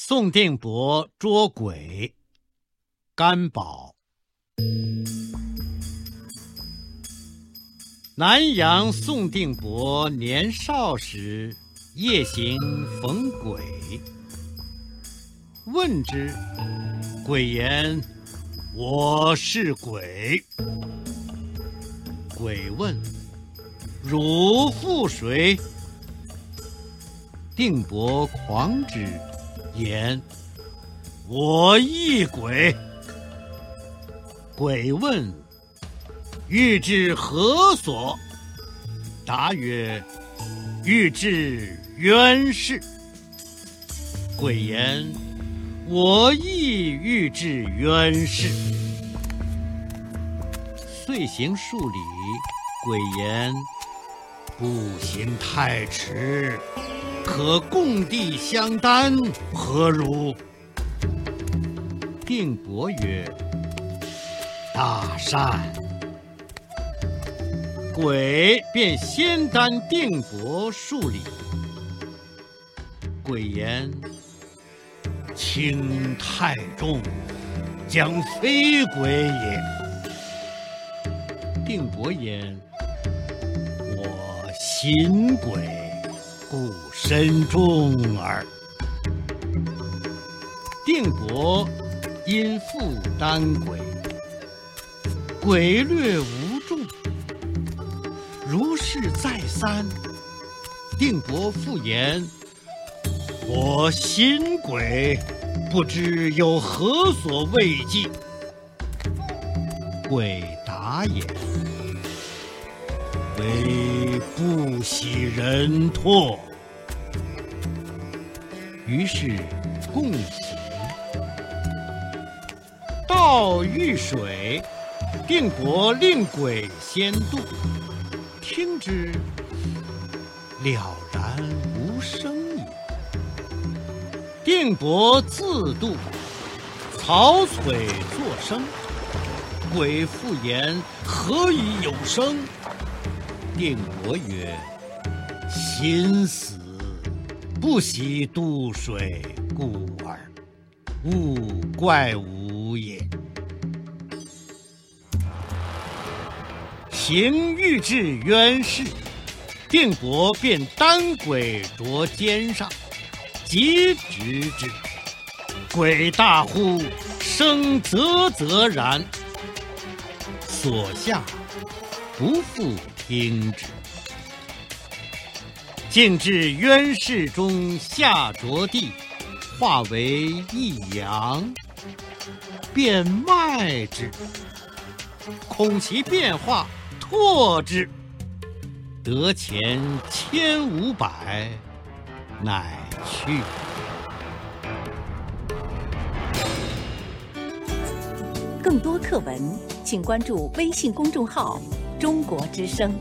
宋定伯捉鬼，甘宝。南阳宋定伯年少时，夜行逢鬼，问之，鬼言：“我是鬼。”鬼问：“汝负谁？”定伯狂之。言：我亦鬼。鬼问：欲至何所？答曰：欲至渊氏。鬼言：我亦欲至渊氏。遂行数里，鬼言：步行太迟。可共地相担，何如？定伯曰：“大善。”鬼便先担定伯数里。鬼言：“轻太重，将非鬼也。”定伯言：“我心鬼。”故身重耳。定伯因负担鬼，鬼略无重。如是再三，定伯复言：“我心鬼，不知有何所畏忌。”鬼答言：“为不喜人唾。”于是共行，到遇水，定伯令鬼先渡，听之，了然无声也。定伯自渡，草璀作声，鬼复言：何以有声？定伯曰：心死。不喜渡水故而，勿怪吾也。行欲至渊氏，定伯便担鬼着肩上，即直之。鬼大呼，声啧啧然，所下不复听之。竟至渊室中下着地，化为一阳，便卖之。恐其变化，唾之，得钱千五百，乃去。更多课文，请关注微信公众号“中国之声”。